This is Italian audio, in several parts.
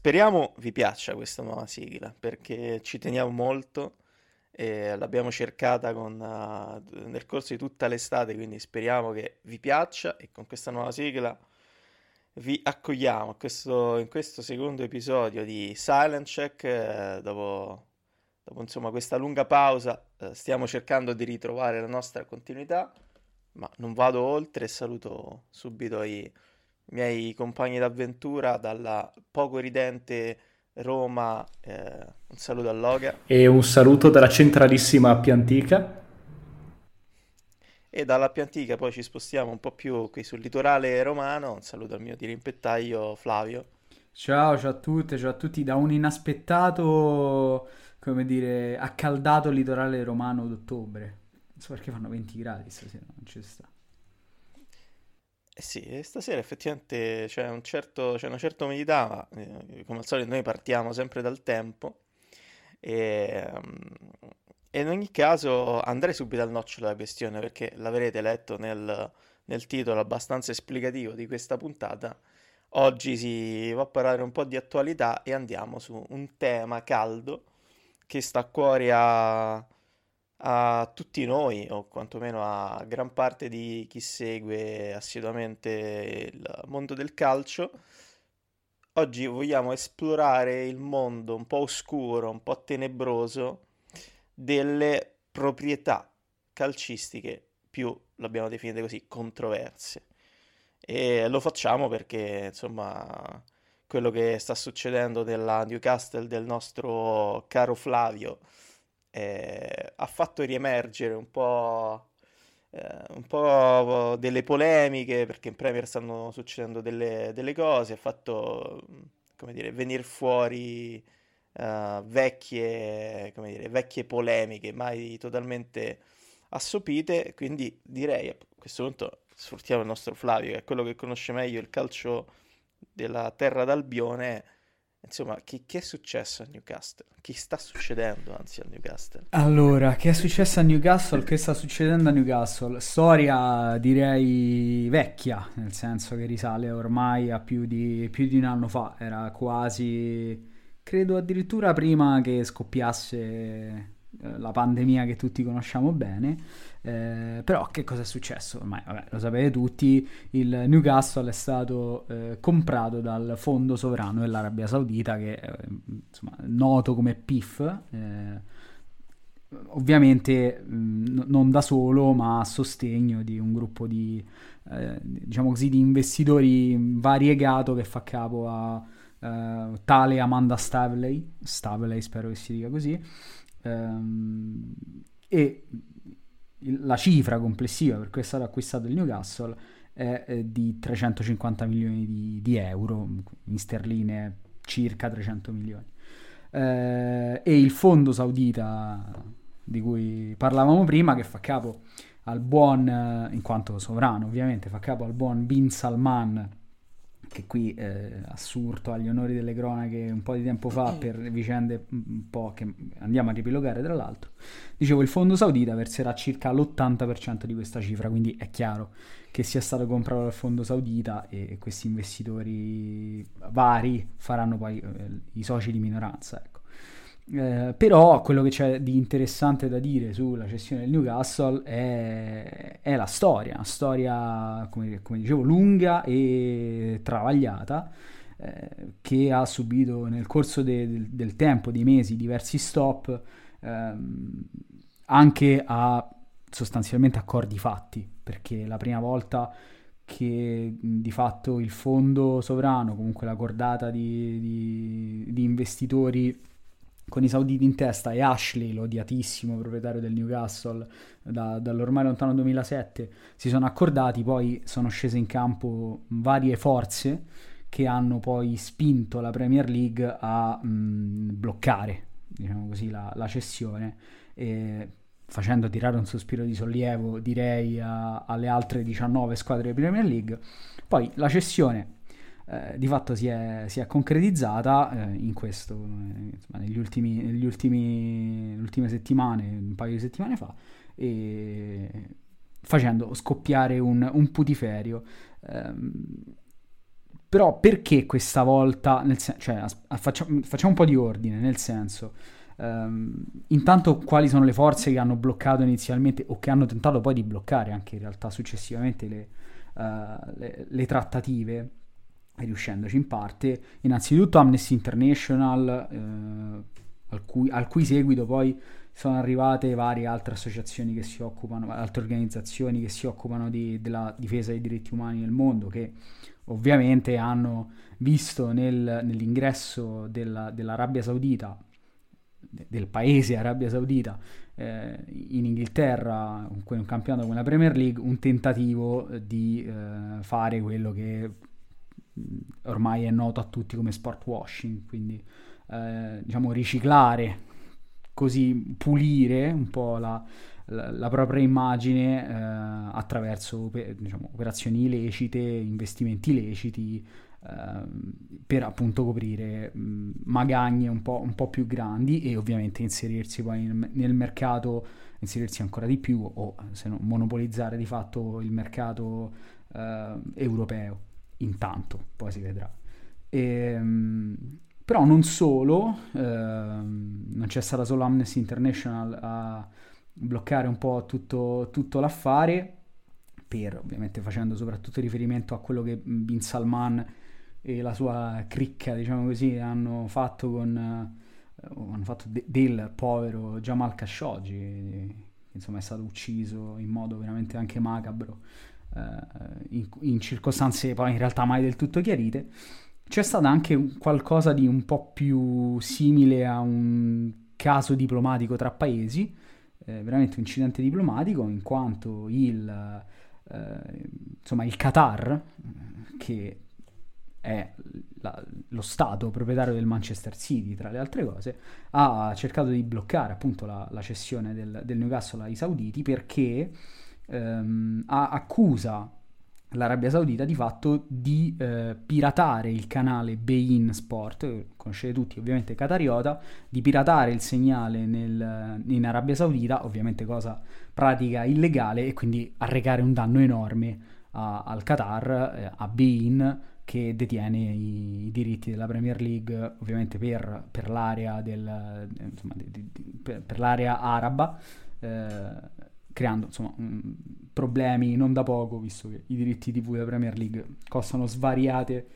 Speriamo vi piaccia questa nuova sigla perché ci teniamo molto e l'abbiamo cercata con, uh, nel corso di tutta l'estate, quindi speriamo che vi piaccia e con questa nuova sigla vi accogliamo questo, in questo secondo episodio di Silent Check. Eh, dopo, dopo insomma, questa lunga pausa eh, stiamo cercando di ritrovare la nostra continuità, ma non vado oltre e saluto subito i miei compagni d'avventura dalla poco ridente Roma, eh, un saluto a Loga. E un saluto dalla centralissima Appia Antica. E dalla Appia Antica poi ci spostiamo un po' più qui sul litorale romano, un saluto al mio dirimpettaio Flavio. Ciao, ciao a tutte, ciao a tutti da un inaspettato, come dire, accaldato litorale romano d'ottobre. Non so perché fanno 20 gradi stasera, non ci sta. Eh sì, stasera effettivamente c'è, un certo, c'è una certa umidità, ma eh, come al solito noi partiamo sempre dal tempo e, um, e in ogni caso andrei subito al nocciolo della questione perché l'avrete letto nel, nel titolo abbastanza esplicativo di questa puntata. Oggi si va a parlare un po' di attualità e andiamo su un tema caldo che sta a cuore a a tutti noi, o quantomeno a gran parte di chi segue assiduamente il mondo del calcio. Oggi vogliamo esplorare il mondo un po' oscuro, un po' tenebroso delle proprietà calcistiche più, l'abbiamo definite così, controverse. E lo facciamo perché, insomma, quello che sta succedendo nella Newcastle del nostro caro Flavio eh, ha fatto riemergere un po', eh, un po' delle polemiche perché in Premier stanno succedendo delle, delle cose, ha fatto come dire, venire fuori uh, vecchie, come dire, vecchie polemiche mai totalmente assopite, quindi direi a questo punto sfruttiamo il nostro Flavio che è quello che conosce meglio il calcio della terra d'Albione Insomma, che, che, è successo a Newcastle? Che sta succedendo anzi a Newcastle? Allora, che è successo a Newcastle? Che sta succedendo a Newcastle? Storia direi vecchia, nel senso che risale ormai a più di, più di un anno fa, era quasi, credo addirittura prima che scoppiasse la pandemia che tutti conosciamo bene. Eh, però che cosa è successo? Ormai vabbè, lo sapete tutti, il Newcastle è stato eh, comprato dal fondo sovrano dell'Arabia Saudita che è insomma, noto come PIF, eh, ovviamente mh, non da solo ma a sostegno di un gruppo di, eh, diciamo così, di investitori variegato che fa capo a tale Amanda Stavley, Stavley spero che si dica così, um, e la cifra complessiva per cui è stato acquistato il Newcastle è di 350 milioni di, di euro, in sterline circa 300 milioni. Eh, e il fondo saudita di cui parlavamo prima, che fa capo al buon, in quanto sovrano ovviamente, fa capo al buon Bin Salman, che qui eh, assurto agli onori delle cronache un po' di tempo fa per vicende un po' che andiamo a ripilogare tra l'altro. Dicevo, il fondo saudita verserà circa l'80% di questa cifra, quindi è chiaro che sia stato comprato dal fondo saudita e, questi investitori vari faranno poi eh, i soci di minoranza. Ecco. Eh, però quello che c'è di interessante da dire sulla cessione del Newcastle è, è la storia, una storia come, come, dicevo lunga e travagliata eh, che ha subito nel corso de, de, del tempo, dei mesi, diversi stop, ehm, anche a sostanzialmente accordi fatti, perché la prima volta che di fatto il fondo sovrano, comunque la cordata di, di, di investitori con i sauditi in testa e Ashley, l'odiatissimo proprietario del Newcastle da, dall'ormai lontano 2007, si sono accordati, poi sono scese in campo varie forze che hanno poi spinto la Premier League a mh, bloccare diciamo così, la, la cessione. E facendo tirare un sospiro di sollievo, direi, a, alle altre 19 squadre di Premier League. Poi la cessione eh, di fatto si è, si è concretizzata eh, in questo, eh, negli ultimi, negli ultimi, ultime settimane, un paio di settimane fa, facendo scoppiare un, un putiferio. Ehm, però perché questa volta, sen- cioè, facciamo, facciamo un po' di ordine, nel senso... Um, intanto quali sono le forze che hanno bloccato inizialmente o che hanno tentato poi di bloccare anche in realtà successivamente le, uh, le, le trattative, riuscendoci in parte. Innanzitutto Amnesty International, uh, al, cui, al, cui, seguito poi sono arrivate varie altre associazioni che si occupano, altre organizzazioni che si occupano di, della difesa dei diritti umani nel mondo, che ovviamente hanno visto nel, nell'ingresso della, dell'Arabia Saudita del paese Arabia Saudita eh, in Inghilterra, con un campionato come la Premier League, un tentativo di eh, fare quello che ormai è noto a tutti come sport washing, quindi eh, diciamo riciclare, così pulire un po' la, la, la propria immagine eh, attraverso diciamo, operazioni illecite, investimenti illeciti, Ehm, per appunto coprire mh, magagne un po', un po', più grandi e ovviamente inserirsi poi nel, nel, mercato, inserirsi ancora di più o se no monopolizzare di fatto il mercato uh, europeo intanto, poi si vedrà. E, ehm, però non solo, uh, non c'è stata solo Amnesty International a bloccare un po' tutto, tutto l'affare, per ovviamente facendo soprattutto riferimento a quello che Bin Salman e la sua cricca, diciamo così, hanno fatto con eh, hanno fatto de- del povero Jamal Khashoggi, che insomma è stato ucciso in modo veramente anche macabro, in, in, circostanze poi in realtà mai del tutto chiarite. C'è stato anche qualcosa di un po' più simile a un caso diplomatico tra paesi, eh, veramente un incidente diplomatico, in quanto il, eh, insomma, il Qatar, che è la, lo Stato proprietario del Manchester City, tra le altre cose, ha cercato di bloccare appunto la, la cessione del, del, Newcastle ai sauditi perché ehm, accusa l'Arabia Saudita di fatto di eh, piratare il canale Bein Sport, conoscete tutti ovviamente Qatariota, di piratare il segnale nel, in Arabia Saudita, ovviamente cosa pratica illegale e quindi arrecare un danno enorme a, al Qatar, eh, a Bein, che detiene i, i, diritti della Premier League ovviamente per, per l'area, del, insomma, di, di, per, per l'area araba, eh, creando insomma, mh, problemi non da poco, visto che i diritti TV della Premier League costano svariate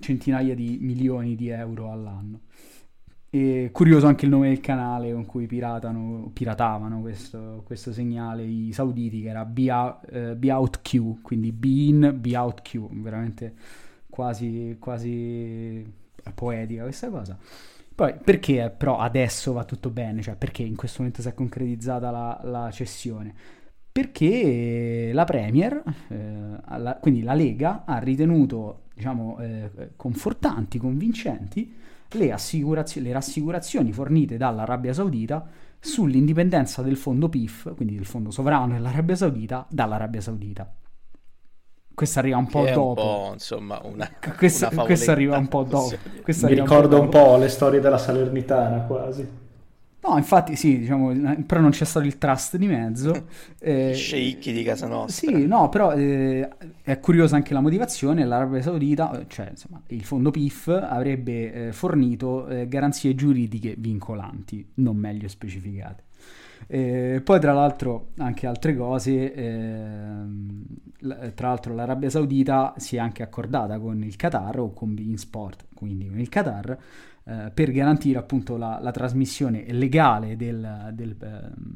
centinaia di milioni di euro all'anno. E curioso anche il nome del canale con cui piratavano questo, questo segnale i sauditi, che era Be Out, uh, Be Out Q, quindi Be In, Be Out Q, veramente quasi, quasi poetica questa cosa. Poi perché però adesso va tutto bene? Cioè perché in questo momento si è concretizzata la, la cessione? Perché la Premier, eh, la, quindi la Lega, ha ritenuto diciamo, eh, confortanti, convincenti le, assicurazio- le rassicurazioni fornite dall'Arabia Saudita sull'indipendenza del fondo PIF, quindi del fondo sovrano dell'Arabia Saudita, dall'Arabia Saudita. Questo arriva un po' dopo. Un po', insomma, una, questo, una questo arriva un po' dopo. Questo Mi ricordo un po', un po' le storie della Salernitana quasi. No, infatti sì, diciamo, però non c'è stato il trust di mezzo. eh, Sceicchi di casa nostra. Sì, no, però eh, è curiosa anche la motivazione. L'Arabia Saudita, cioè insomma, il fondo PIF avrebbe eh, fornito eh, garanzie giuridiche vincolanti, non meglio specificate. E poi tra l'altro anche altre cose, ehm, tra l'altro l'Arabia Saudita si è anche accordata con il Qatar o con Bein Sport, quindi con il Qatar, eh, per garantire appunto la, la trasmissione legale del, del, ehm,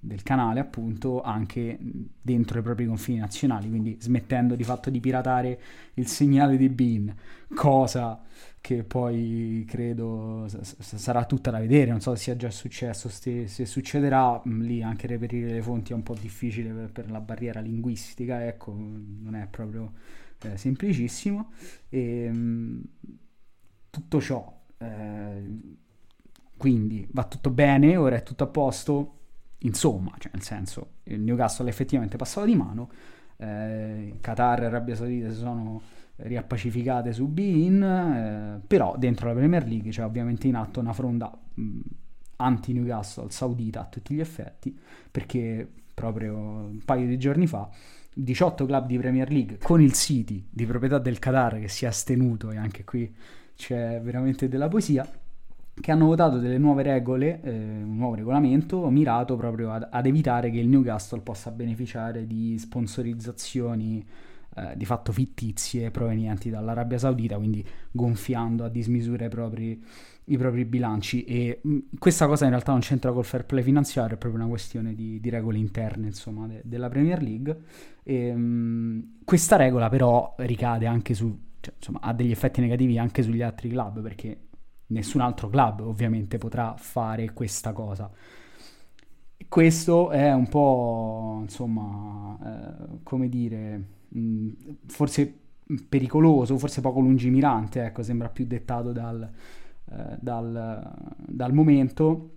del, canale appunto anche dentro i propri confini nazionali, quindi smettendo di fatto di piratare il segnale di Bein, cosa che poi credo sarà tutta da vedere, non so se sia già successo, se, se succederà, mm, lì anche reperire le fonti è un po' difficile per, per la barriera linguistica, ecco, non è proprio eh, semplicissimo. E, mh, mm, tutto ciò, eh, quindi va tutto bene, ora è tutto a posto, insomma, cioè nel senso, il Newcastle è effettivamente passato di mano, eh, Qatar e Arabia Saudita si sono riappacificate su Bein, eh, però dentro la Premier League c'è ovviamente in atto una fronda mh, anti-Newcastle saudita a tutti gli effetti, perché proprio un paio di giorni fa 18 club di Premier League con il City di proprietà del Qatar che si è astenuto e anche qui c'è veramente della poesia che hanno votato delle nuove regole, eh, un nuovo regolamento mirato proprio ad, ad, evitare che il Newcastle possa beneficiare di sponsorizzazioni eh, di fatto fittizie provenienti dall'Arabia Saudita, quindi gonfiando a dismisura i propri, i propri bilanci. E mh, questa cosa in realtà non c'entra col fair play finanziario, è proprio una questione di, di regole interne insomma, de, della Premier League. E, mh, questa regola però ricade anche su, cioè, insomma, ha degli effetti negativi anche sugli altri club perché nessun altro club ovviamente potrà fare questa cosa. Questo è un po', insomma, eh, come dire, mh, forse pericoloso, forse poco lungimirante, ecco, sembra più dettato dal, eh, dal, dal momento,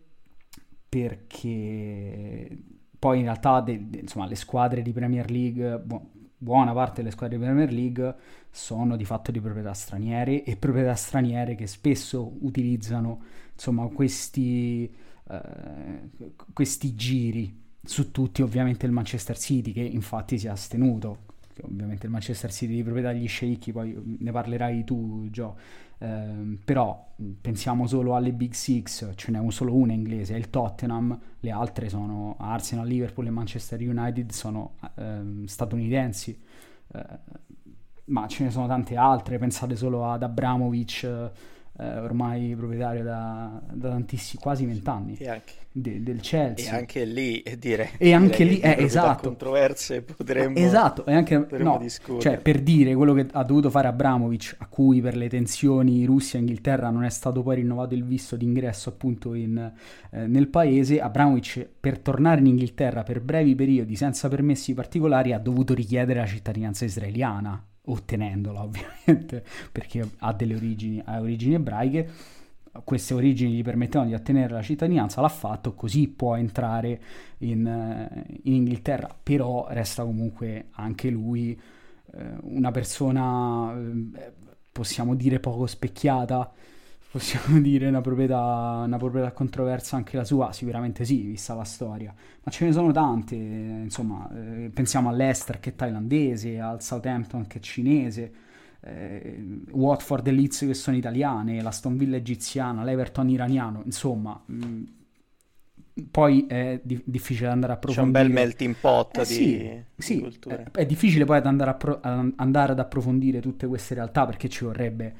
perché poi in realtà de, de, insomma, le squadre di Premier League, bu- buona parte delle squadre di Premier League sono di fatto di proprietà straniere e proprietà straniere che spesso utilizzano insomma, questi, eh, questi giri su tutti ovviamente il Manchester City che infatti si è astenuto ovviamente il Manchester City di proprietà degli sceicchi, poi ne parlerai tu, Gio. Eh, però pensiamo solo alle Big Six, ce n'è solo una inglese, è il Tottenham, le altre sono Arsenal, Liverpool e Manchester United, sono eh, statunitensi, eh, ma ce ne sono tante altre, pensate solo ad Abramovic eh, ormai proprietario da, da tantissimi, quasi vent'anni de, del Chelsea. E anche lì, eh, dire, e anche lì, eh, esatto. controverse potremmo, esatto, e anche, potremmo no, discutere. Cioè, per dire quello che ha dovuto fare Abramovic, a cui per le tensioni Russia-Inghilterra non è stato poi rinnovato il visto d'ingresso appunto in, eh, nel paese, Abramovic per tornare in Inghilterra per brevi periodi senza permessi particolari ha dovuto richiedere la cittadinanza israeliana ottenendola ovviamente perché ha delle origini, ha origini ebraiche. Queste origini gli permettevano di ottenere la cittadinanza l'ha fatto così può entrare in, eh, in Inghilterra. Però resta comunque anche lui eh, una persona eh, possiamo dire poco specchiata possiamo dire una proprietà, una proprietà controversa anche la sua? Sicuramente sì, vista la storia, ma ce ne sono tante, insomma, eh, pensiamo all'Ester che è thailandese, al Southampton che è cinese, eh, Watford e Leeds che sono italiane, la Stonville egiziana, l'Everton iraniano, insomma... Mh, mm, poi è di- difficile andare a approfondire. C'è un bel melting pot eh, di, sì, sì, di culture. È, è, difficile poi ad andare, pro- ad andare, ad approfondire tutte queste realtà perché ci, vorrebbe,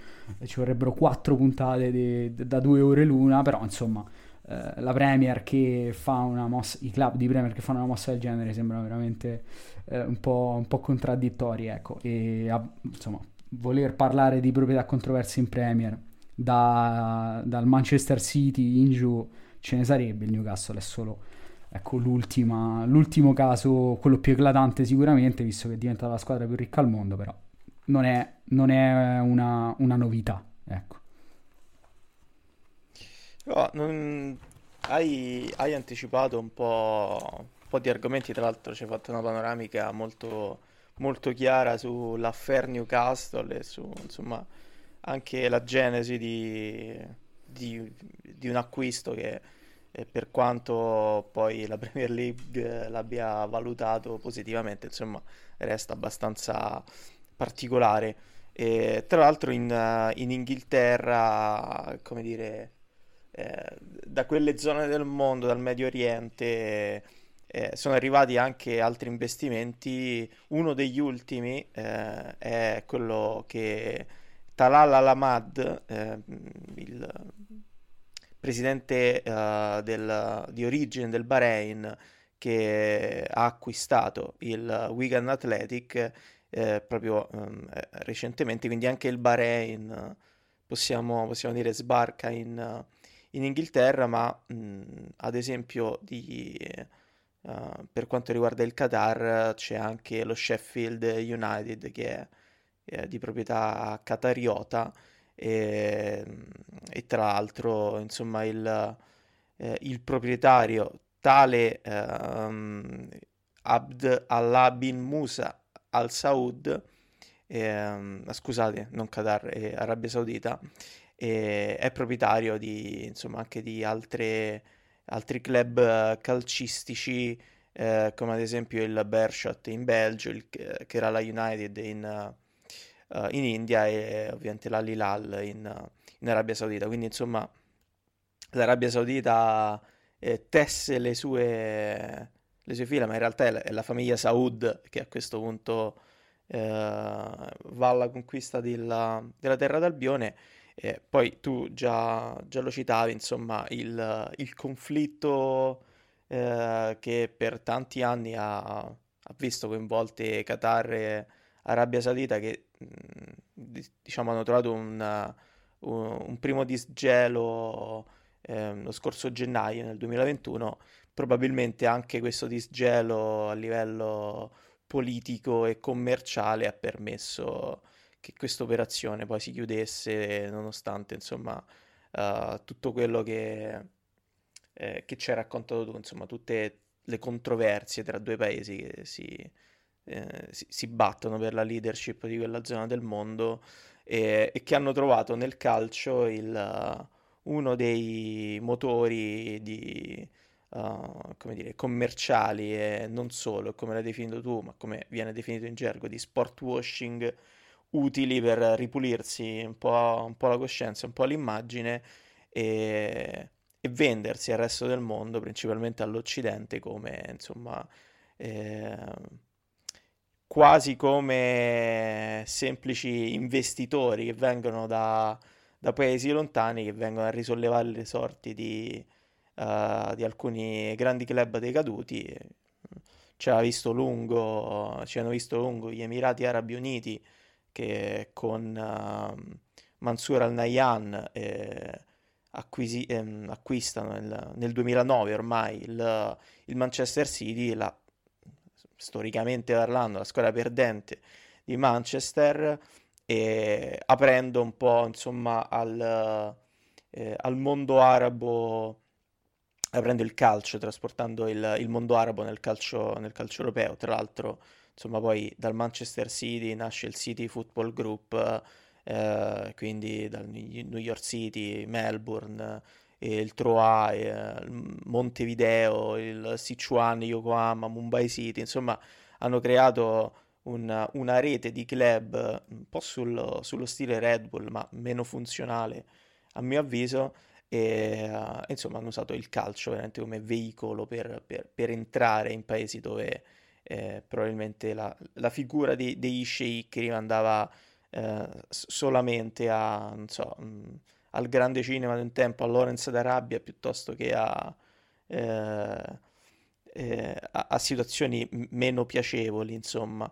ci vorrebbero quattro puntate de- de- da due ore l'una, però insomma eh, la Premier che fa una mossa, i club di Premier che fanno una mossa del genere sembrano veramente eh, un, po', un po' contraddittori, ecco, e a, insomma voler parlare di proprietà controverse in Premier da, dal Manchester City in giù ce ne sarebbe, il Newcastle è solo ecco, l'ultimo caso, quello più eclatante sicuramente, visto che diventa la squadra più ricca al mondo, però non è, non è una, una, novità. Ecco. Oh, non... hai, hai, anticipato un po', un po', di argomenti, tra l'altro ci hai fatto una panoramica molto, molto chiara sull'affair Newcastle e su insomma, anche la genesi di, di, di un acquisto che eh, per quanto poi la Premier League l'abbia valutato positivamente, insomma, resta abbastanza particolare. E, tra l'altro in, in Inghilterra, come dire, eh, da quelle zone del mondo, dal Medio Oriente, eh, sono arrivati anche altri investimenti. Uno degli ultimi eh, è quello che Talal Al-Ahmad, eh, il presidente uh, del, di origine del Bahrain, che ha acquistato il Wigan Athletic eh, proprio um, recentemente, quindi anche il Bahrain, possiamo, possiamo dire, sbarca in, in Inghilterra, ma mh, ad esempio di, uh, per quanto riguarda il Qatar c'è anche lo Sheffield United che è, è di proprietà qatariota e, e tra l'altro insomma il, eh, il proprietario tale um, Abd Allah bin Musa al Saud eh, scusate non Qatar eh, Arabia Saudita eh, è proprietario di insomma anche di altre, altri club calcistici eh, come ad esempio il Bershot in Belgio il Kerala United in uh, in India e ovviamente l'Al-Hilal in, in, Arabia Saudita. Quindi insomma l'Arabia Saudita eh, tesse le sue, le sue fila, ma in realtà è la, è la famiglia Saud che a questo punto eh, va alla conquista della, della terra d'Albione. E poi tu già, già lo citavi, insomma, il, il conflitto eh, che per tanti anni ha, ha visto coinvolte Qatar e Arabia Saudita che diciamo, hanno trovato un, un primo disgelo eh, lo scorso gennaio, nel 2021, probabilmente anche questo disgelo a livello politico e commerciale ha permesso che questa operazione poi si chiudesse, nonostante insomma uh, tutto quello che, eh, che ci hai raccontato tu, insomma tutte le controversie tra due paesi che si, eh, si, si, battono per la leadership di quella zona del mondo e, e che hanno trovato nel calcio il, uno dei motori di, uh, dire, commerciali e non solo, come l'hai definito tu, ma come viene definito in gergo, di sport washing utili per ripulirsi un po', un po la coscienza, un po' l'immagine e, e, vendersi al resto del mondo, principalmente all'Occidente, come insomma... Eh, quasi come semplici investitori che vengono da, da paesi lontani, che vengono a risollevare le sorti di, uh, di alcuni grandi club decaduti. Ci ha visto lungo, ci hanno visto lungo gli Emirati Arabi Uniti che con uh, Mansour al-Nahyan eh, acquisi- ehm, acquistano nel, nel, 2009 ormai il, il Manchester City, la storicamente parlando, la squadra perdente di Manchester, e aprendo un po' insomma al, eh, al mondo arabo, aprendo il calcio, trasportando il, il mondo arabo nel calcio, nel calcio europeo. Tra l'altro, insomma, poi dal Manchester City nasce il City Football Group, eh, quindi dal New York City, Melbourne il Troa, il Montevideo, il Sichuan, Yokohama, Mumbai City, insomma hanno creato una, una rete di club un po' sul, sullo stile Red Bull, ma meno funzionale a mio avviso, e uh, insomma hanno usato il calcio veramente come veicolo per, per, per entrare in paesi dove eh, probabilmente la, la, figura di, degli sceicchi rimandava eh, solamente a, non so... Mh, al grande cinema di un tempo, a Lawrence d'Arabia, piuttosto che a, eh, eh, a, a situazioni meno piacevoli, insomma.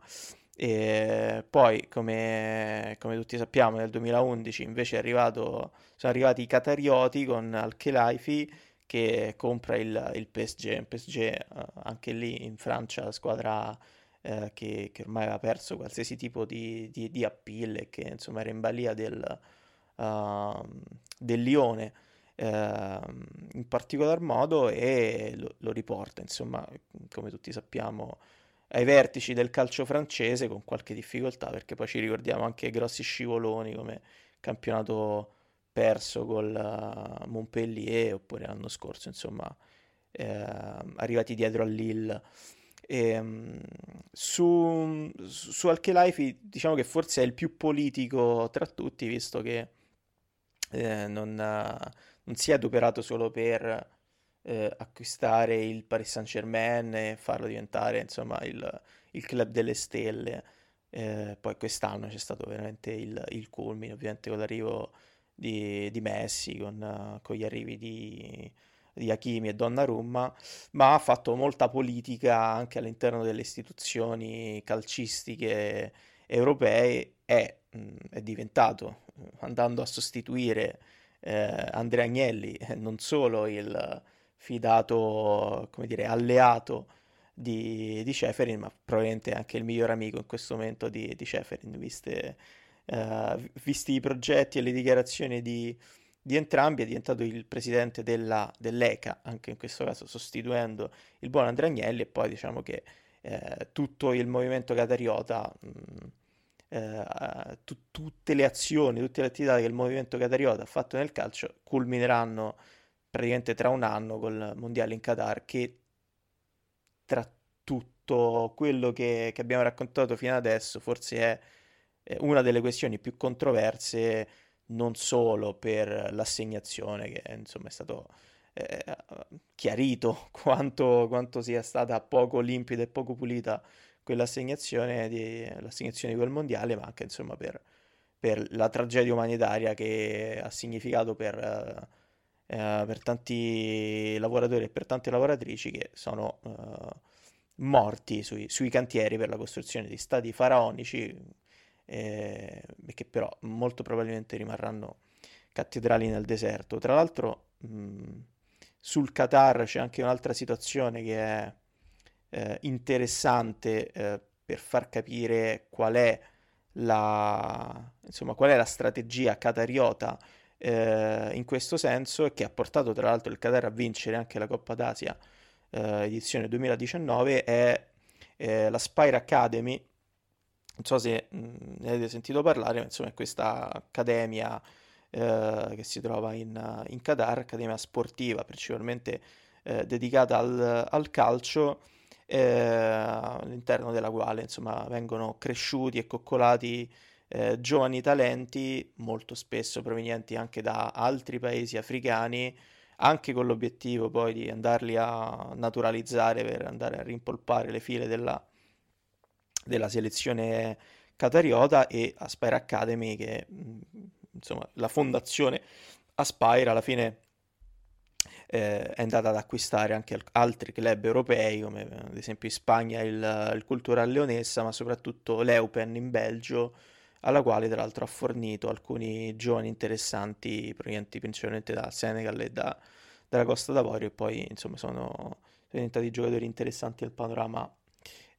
E poi, come, come, tutti sappiamo, nel 2011 invece arrivato, sono arrivati i Catarioti con Al-Khelaifi che compra il, il PSG. PSG, eh, anche lì in Francia, la squadra eh, che, che, ormai aveva perso qualsiasi tipo di, di, di appeal e che insomma era in balia del, del Lione uh, in particolar modo e lo, lo, riporta, insomma, come tutti sappiamo, ai vertici del calcio francese con qualche difficoltà perché poi ci ricordiamo anche grossi scivoloni come campionato perso col uh, Montpellier oppure l'anno scorso, insomma, eh, arrivati dietro all'Ille. E, um, su, su Alkelaifi diciamo che forse è il più politico tra tutti, visto che eh, non, non, si è adoperato solo per eh, acquistare il Paris Saint-Germain e farlo diventare insomma il, il club delle stelle. Eh, poi quest'anno c'è stato veramente il, il culmine, ovviamente con l'arrivo di, di Messi, con, con, gli arrivi di, di Hakimi e Donnarumma, ma ha fatto molta politica anche all'interno delle istituzioni calcistiche europee e è diventato, andando a sostituire eh, Andrea Agnelli, non solo il fidato, come dire, alleato di, di Ceferin, ma probabilmente anche il miglior amico in questo momento di, di Ceferin, viste, uh, visti i progetti e le dichiarazioni di, di entrambi, è diventato il presidente della, dell'ECA, anche in questo caso sostituendo il buon Andrea Agnelli, e poi diciamo che eh, tutto il movimento catariota... Mh, mm, eh, t- tutte le azioni, tutte le attività che il movimento catariota ha fatto nel calcio culmineranno praticamente tra un anno col mondiale in Qatar che tra tutto quello che, che abbiamo raccontato fino adesso forse è una delle questioni più controverse non solo per l'assegnazione che insomma è stato eh, chiarito quanto, quanto, sia stata poco limpida e poco pulita quell'assegnazione di, l'assegnazione di quel mondiale ma anche insomma per, per la tragedia umanitaria che ha significato per, eh, per tanti lavoratori e per tante lavoratrici che sono eh, morti sui, sui, cantieri per la costruzione di stati faraonici eh, che però molto probabilmente rimarranno cattedrali nel deserto. Tra l'altro mh, sul Qatar c'è anche un'altra situazione che è eh, interessante eh, per far capire qual è la, insomma, qual è la strategia qatariota eh, in questo senso e che ha portato tra l'altro il Qatar a vincere anche la Coppa d'Asia eh, edizione 2019 è eh, la Spire Academy. Non so se mh, ne avete sentito parlare ma insomma è questa accademia eh, che si trova in, in, Qatar accademia sportiva principalmente dedicata al, al calcio eh, all'interno della quale insomma vengono cresciuti e coccolati eh, giovani talenti, molto spesso provenienti anche da altri paesi africani, anche con l'obiettivo poi di andarli a naturalizzare per andare a rimpolpare le file della, della selezione catariota e Aspire Academy che insomma la fondazione Aspire alla fine eh, è andata ad acquistare anche altri club europei come ad esempio in Spagna il, il Cultural Leonessa ma soprattutto l'Eupen in Belgio alla quale tra l'altro ha fornito alcuni giovani interessanti provenienti principalmente da Senegal e da, dalla Costa d'Avorio e poi insomma sono diventati giocatori interessanti nel panorama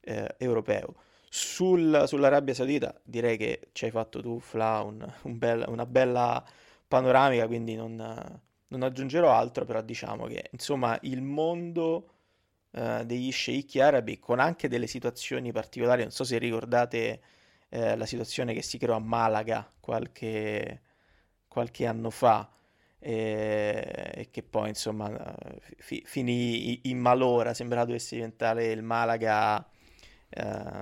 eh, europeo. Sul, sull'Arabia Saudita direi che ci hai fatto tu, Fla, un, un bel, una bella panoramica, quindi non, non, aggiungerò altro, però diciamo che insomma il mondo eh, degli sceicchi arabi con anche delle situazioni particolari, non so se ricordate eh, la situazione che si creò a Malaga qualche, qualche anno fa e, e, che poi insomma fi, finì in malora, sembrava dovesse diventare il Malaga, eh,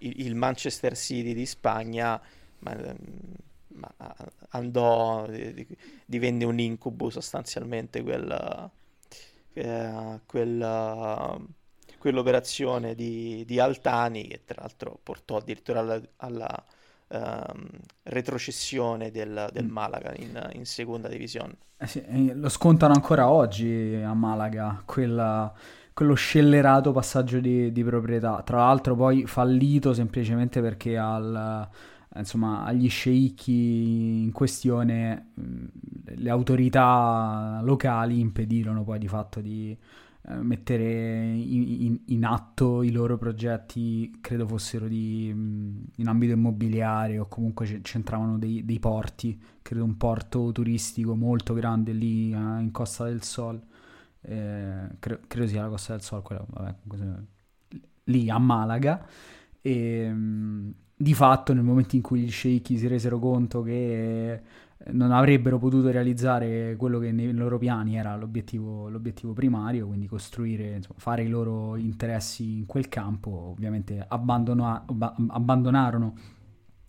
il, Manchester City di Spagna, ma, ma andò, divenne un incubo sostanzialmente quel, eh, quel quell'operazione di, di, Altani che tra l'altro portò addirittura alla, alla um, retrocessione del, del, mm. Malaga in, in seconda divisione. Eh sì, lo scontano ancora oggi a Malaga, quella, quello scellerato passaggio di, di, proprietà, tra l'altro poi fallito semplicemente perché al, insomma, agli sceicchi in questione le autorità locali impedirono poi di fatto di eh, mettere in, in, in, atto i loro progetti, credo fossero di, in ambito immobiliare o comunque c'entravano dei, dei, porti, credo un porto turistico molto grande lì eh, in Costa del Sol, eh, credo, credo, sia la Costa del Sol, quella, vabbè, lì a Malaga. E, di fatto nel momento in cui gli sceicchi si resero conto che non avrebbero potuto realizzare quello che nei loro piani era l'obiettivo, l'obiettivo primario, quindi costruire, insomma, fare i loro interessi in quel campo, ovviamente abbandona, abbandonarono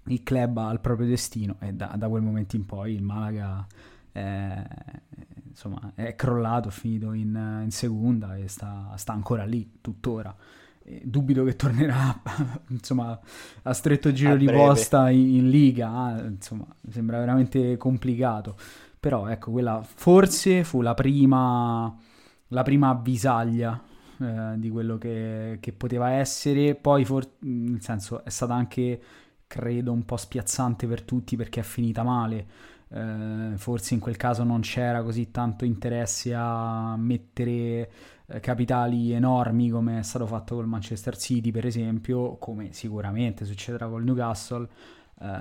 il club al proprio destino e da, da, quel momento in poi il Malaga eh, insomma, è crollato, è finito in, in seconda e sta, sta, ancora lì tuttora. E dubito che tornerà insomma, a stretto giro a di posta in, in liga, eh, insomma, sembra veramente complicato. Però ecco, quella forse fu la prima, la prima avvisaglia eh, di quello che, che, poteva essere. Poi, for- nel senso, è stata anche, credo, un po' spiazzante per tutti perché è finita male. Eh, forse in quel caso non c'era così tanto interesse a mettere eh, capitali enormi come è stato fatto col Manchester City, per esempio, come sicuramente succederà col Newcastle. Uh,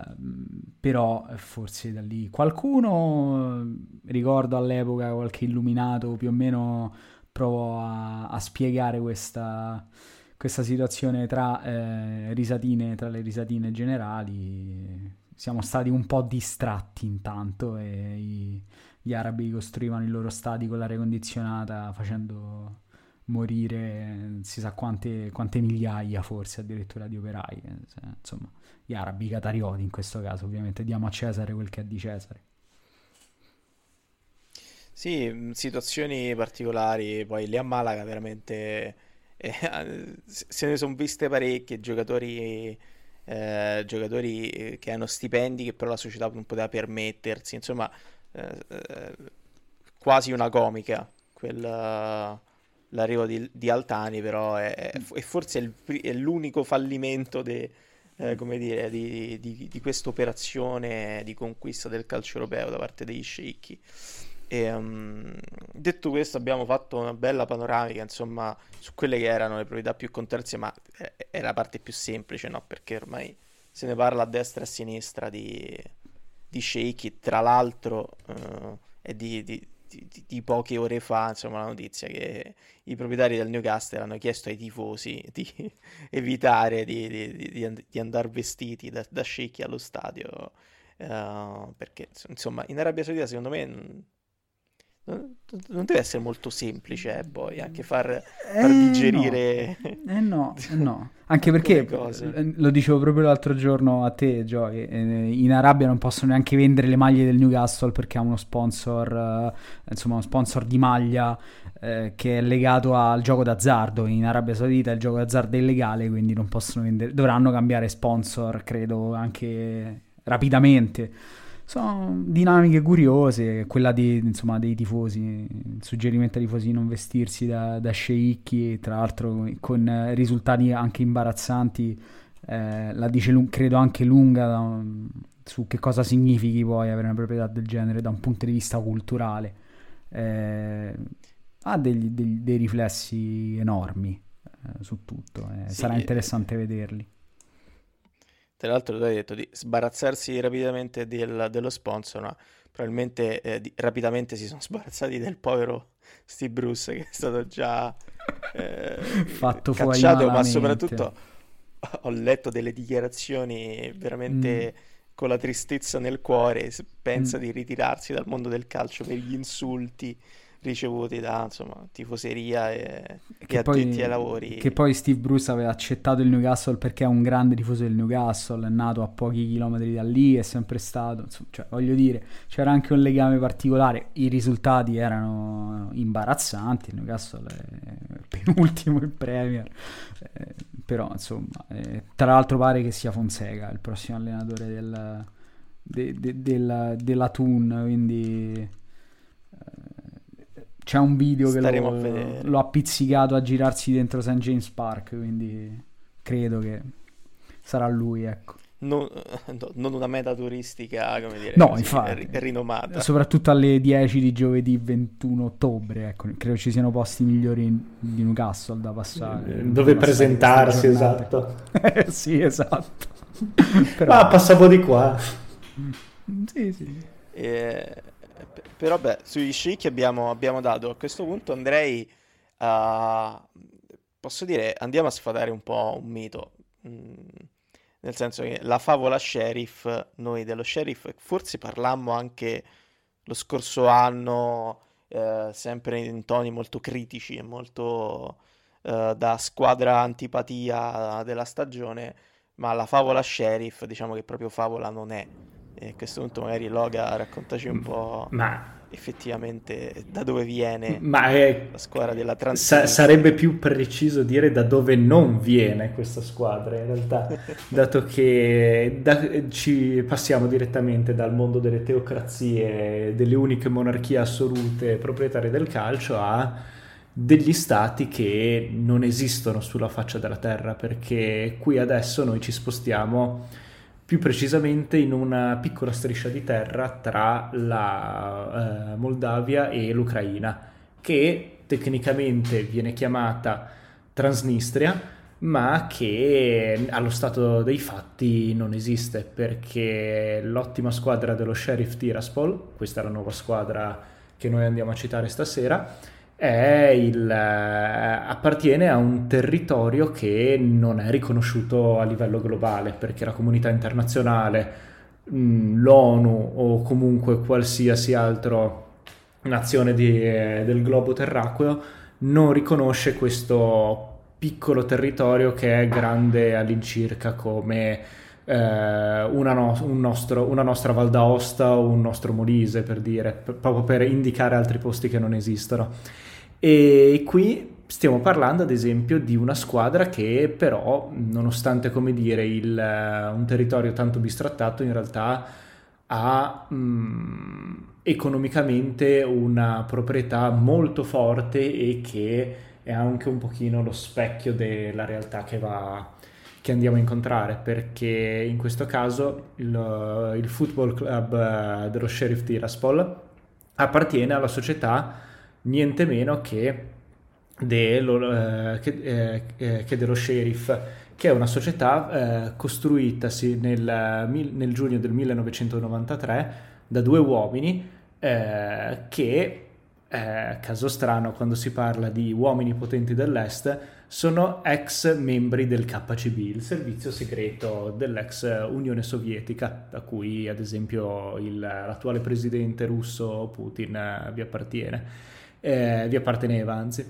però forse da lì qualcuno ricordo all'epoca qualche illuminato più o meno provò a, a spiegare questa, questa, situazione tra eh, risatine tra le risatine generali siamo stati un po' distratti intanto e i, gli arabi costruivano i loro stadi con l'aria condizionata facendo morire si sa quante, quante migliaia forse addirittura di operai insomma gli arabi, catarioti in questo caso ovviamente diamo a Cesare quel che è di Cesare. Sì, situazioni particolari, poi lì a Malaga veramente eh, se ne sono viste parecchie, giocatori eh, giocatori eh, che hanno stipendi che però la società non poteva permettersi, insomma, eh, eh quasi una comica quel, l'arrivo di, di, Altani, però è, è, è forse il, è l'unico fallimento de, eh, come dire, di, di, di questa operazione di conquista del calcio europeo da parte degli sceicchi. E, um, detto questo, abbiamo fatto una bella panoramica, insomma, su quelle che erano le proprietà più controverse, ma è la parte più semplice, no? Perché ormai se ne parla a destra e a sinistra di, di shaky, tra l'altro uh, è di, di, di, poche ore fa, insomma, la notizia che i proprietari del Newcastle hanno chiesto ai tifosi di evitare di, andare vestiti da, da shaky allo stadio, uh, perché, insomma, in Arabia Saudita secondo me non deve essere molto semplice eh, poi anche far, far eh, digerire no. Eh no, eh no. anche perché eh, lo dicevo proprio l'altro giorno a te Joy in Arabia non possono neanche vendere le maglie del Newcastle perché ha uno sponsor insomma uno sponsor di maglia eh, che è legato al gioco d'azzardo in Arabia Saudita il gioco d'azzardo è illegale quindi non possono vendere dovranno cambiare sponsor credo anche rapidamente sono dinamiche curiose, quella di, insomma, dei tifosi, il suggerimento ai tifosi di non vestirsi da, da sceicchi, tra l'altro con risultati anche imbarazzanti, eh, la dice credo anche lunga da, su che cosa significhi poi avere una proprietà del genere da un punto di vista culturale. Eh, ha degli, degli, dei riflessi enormi eh, su tutto, eh. sì, sarà interessante vederli. Tra l'altro tu hai detto di sbarazzarsi rapidamente del, dello sponsor, ma probabilmente eh, di, rapidamente si sono sbarazzati del povero Steve Bruce che è stato già eh, fatto cacciato, ma soprattutto ho letto delle dichiarazioni veramente... Mm. con la tristezza nel cuore pensa mm. di ritirarsi dal mondo del calcio per gli insulti ricevuti da insomma, tifoseria e, e addetti ai lavori. Che poi Steve Bruce aveva accettato il Newcastle perché è un grande tifoso del Newcastle, è nato a pochi chilometri da lì, è sempre stato, insomma, cioè, voglio dire, c'era anche un legame particolare, i risultati erano imbarazzanti, il Newcastle è penultimo in Premier, eh, però insomma, eh, tra l'altro pare che sia Fonseca il prossimo allenatore del, de, de, della, della Thun, quindi c'è un video che lo, l'ho appizzicato a girarsi dentro St. James Park, quindi credo che sarà lui, ecco. Non, non una meta turistica, come dire, no, così, infatti, rinomata. Soprattutto alle 10 di giovedì 21 ottobre, ecco, credo ci siano posti migliori di Newcastle da passare. Eh, dove presentarsi, esatto. sì, esatto. Però... Ah, passavo di qua. Sì, sì. Eh, però beh, sugli sceicchi abbiamo, abbiamo dato. A questo punto andrei a... Posso dire, andiamo a sfatare un po' un mito. Mm, nel senso che la favola sheriff, noi dello sheriff, forse parlammo anche lo scorso anno, eh, sempre in toni molto critici e molto eh, da squadra antipatia della stagione, ma la favola sheriff, diciamo che proprio favola non è E a questo punto magari Loga raccontaci un po' Ma effettivamente da dove viene Ma è, la squadra della Transnistria. sa- sarebbe più preciso dire da dove non viene questa squadra in realtà, dato che da- ci passiamo direttamente dal mondo delle teocrazie, delle uniche monarchie assolute proprietarie del calcio a degli stati che non esistono sulla faccia della terra, perché qui adesso noi ci spostiamo più precisamente in una piccola striscia di terra tra la eh, Moldavia e l'Ucraina, che tecnicamente viene chiamata Transnistria, ma che allo stato dei fatti non esiste, perché l'ottima squadra dello Sheriff Tiraspol, questa è la nuova squadra che noi andiamo a citare stasera, il, eh, appartiene a un territorio che non è riconosciuto a livello globale perché la comunità internazionale, mh, l'ONU o comunque qualsiasi altra nazione di- eh, del globo terracqueo non riconosce questo piccolo territorio che è grande all'incirca come eh, una, no- un nostro- una nostra Val d'Aosta o un nostro Molise per dire, proprio per indicare altri posti che non esistono. E qui stiamo parlando ad esempio di una squadra che però, nonostante come dire, il, eh, un territorio tanto bistrattato, in realtà ha mh, economicamente una proprietà molto forte e che è anche un pochino lo specchio della realtà che va che andiamo a incontrare perché in questo caso il, il football club eh, dello Sheriff Tiraspol appartiene alla società niente meno che, dello, eh, che, eh, eh, che dello Sheriff che è una società eh, costruitasi nel, mil- nel giugno del 1993 da due uomini eh, che, eh, caso strano quando si parla di uomini potenti dell'Est, sono ex membri del KCB, il servizio segreto dell'ex Unione Sovietica, da cui ad esempio il- l'attuale presidente russo Putin eh, vi appartiene, eh, vi apparteneva anzi.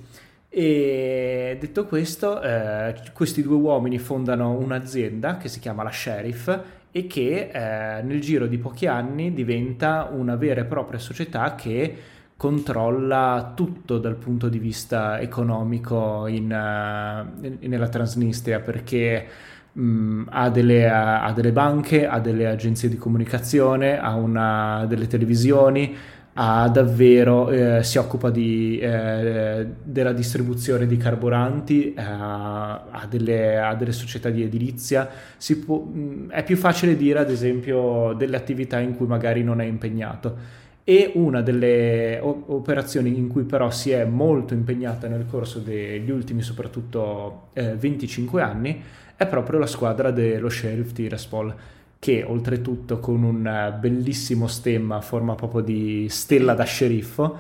E detto questo, eh, questi due uomini fondano un'azienda che si chiama la Sheriff e che eh, nel giro di pochi anni diventa una vera e propria società che controlla tutto dal punto di vista economico in, in- nella Transnistria perché mh, ha, delle, ha delle banche, ha delle agenzie di comunicazione, ha una- delle televisioni, ha davvero, eh, si occupa di, eh, della distribuzione di carburanti, eh, ha, delle, ha delle società di edilizia. Può- mh, è più facile dire, ad esempio, delle attività in cui magari non è impegnato. E una delle operazioni in cui però si è molto impegnata nel corso degli ultimi, soprattutto eh, 25 anni, è proprio la squadra dello Sheriff Tiraspol che oltretutto con un eh, bellissimo stemma a forma proprio di stella da sceriffo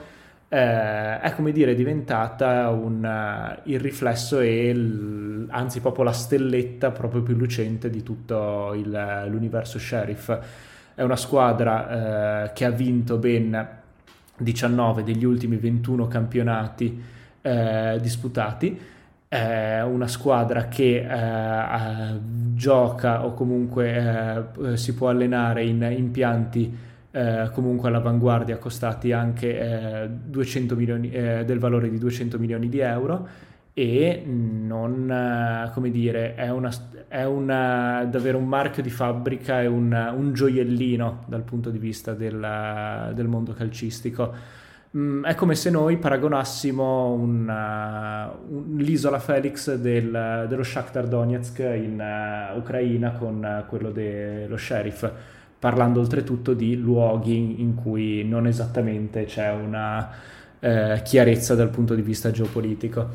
eh, è come dire diventata un, eh, il riflesso e il- anzi proprio la stelletta proprio più lucente di tutto il- l'universo sheriff. È una squadra eh, che ha vinto ben 19 degli ultimi 21 campionati eh, disputati è una squadra che eh, eh, gioca o comunque eh, si può allenare in impianti eh, comunque all'avanguardia costati anche eh, 200 milioni, eh, del valore di 200 milioni di euro e non, eh, come dire, è, una, è una- davvero un marchio di fabbrica, è un, un gioiellino dal punto di vista del, del mondo calcistico. Mm, è come se noi paragonassimo un, uh, un- l'isola Felix del- dello Shakhtar Donetsk in uh, Ucraina con uh, quello dello Sheriff, parlando oltretutto di luoghi in cui non esattamente c'è una eh, chiarezza dal punto di vista geopolitico.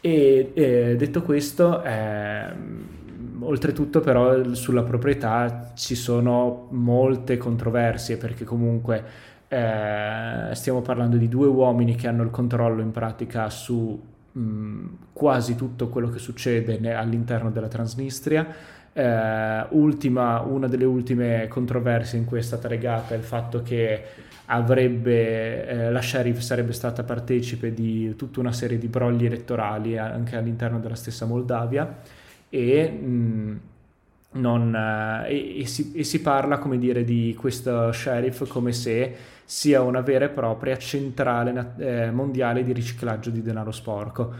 E eh, detto questo, ehm, oltretutto però sulla proprietà ci sono molte controversie perché comunque eh, stiamo parlando di due uomini che hanno il controllo in pratica su mh, quasi tutto quello che succede ne- all'interno della Transnistria. Eh, ultima, una delle ultime controversie in cui è stata legata è il fatto che avrebbe, eh, la sheriff sarebbe stata partecipe di tutta una serie di brogli elettorali anche all'interno della stessa Moldavia e mh, non, e, e, si, e, si, parla, come dire, di questo sheriff come se sia una vera e propria centrale eh, mondiale di riciclaggio di denaro sporco.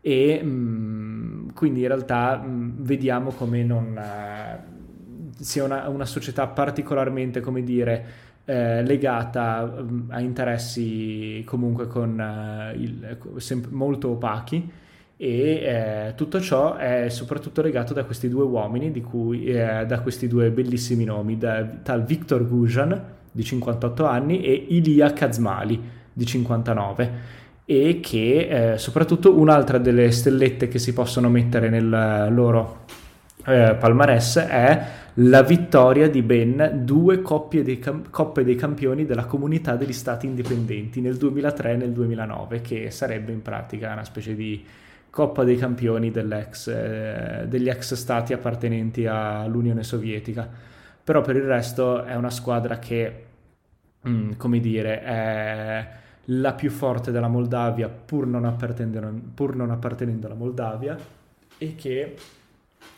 E mh, mm, quindi in realtà mh, mm, vediamo come non uh, sia una, una, società particolarmente, come dire, eh, legata mh, mm, a interessi comunque con, uh, il, sem- molto opachi e eh, tutto ciò è soprattutto legato da questi due uomini, cui, eh, da questi due bellissimi nomi, da, tal Viktor Gujan di 58 anni e Ilia Kazmali di 59 e che eh, soprattutto un'altra delle stellette che si possono mettere nel loro eh, palmarès è la vittoria di ben due dei cam- coppe dei campioni della comunità degli stati indipendenti nel 2003 e nel 2009 che sarebbe in pratica una specie di Coppa dei Campioni eh, degli ex stati appartenenti all'Unione Sovietica. Però per il resto è una squadra che, mm, come dire, è la più forte della Moldavia pur non, pur non appartenendo alla Moldavia e che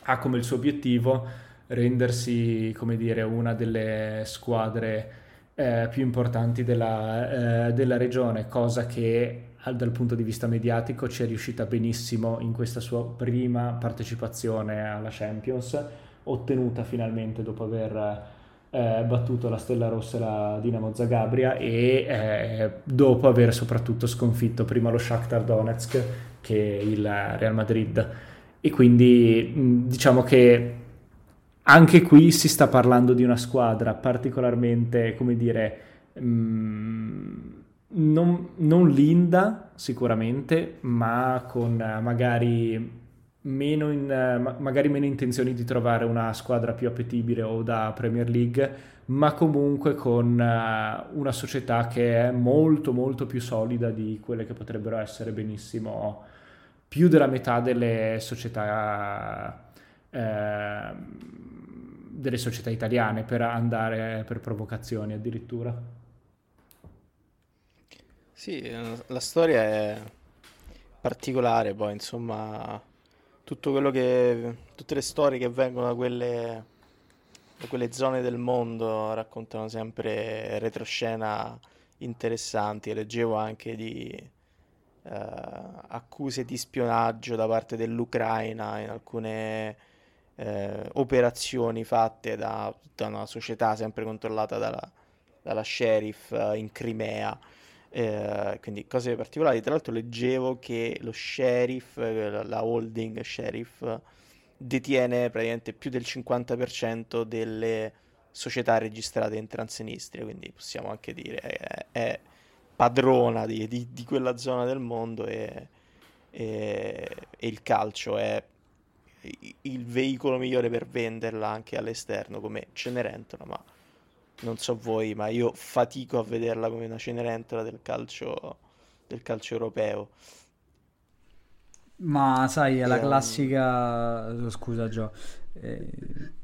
ha come il suo obiettivo rendersi, come dire, una delle squadre eh, più importanti della, eh, della regione, cosa che dal punto di vista mediatico ci è riuscita benissimo in questa sua prima partecipazione alla Champions, ottenuta finalmente dopo aver eh, battuto la Stella Rossa e la Dinamo Zagabria e eh, dopo aver soprattutto sconfitto prima lo Shakhtar Donetsk che il Real Madrid. E quindi diciamo che anche qui si sta parlando di una squadra particolarmente, come dire, mh, non, non linda sicuramente, ma con eh, magari meno, in, eh, magari meno intenzioni di trovare una squadra più appetibile o da Premier League, ma comunque con uh, una società che è molto molto più solida di quelle che potrebbero essere benissimo più della metà delle società delle società italiane per andare per provocazioni addirittura. Sì, eh, la storia è particolare, poi insomma, tutto quello che, tutte le storie che vengono da quelle, da quelle zone del mondo raccontano sempre retroscena interessanti. Leggevo anche di eh, accuse di spionaggio da parte dell'Ucraina in alcune eh, operazioni fatte da, da, una società sempre controllata dalla, dalla sheriff in Crimea eh, quindi cose particolari. Tra l'altro leggevo che lo sheriff, eh, la holding sheriff, detiene praticamente più del 50% delle società registrate in Transnistria, quindi possiamo anche dire è, è padrona di, di, di, quella zona del mondo e, e, e il calcio è il veicolo migliore per venderla anche all'esterno come Cenerentola, ma non so voi, ma io fatico a vederla come una cenerentola del calcio, del calcio europeo. Ma sai, è la classica. Oh, scusa, Gio. Eh,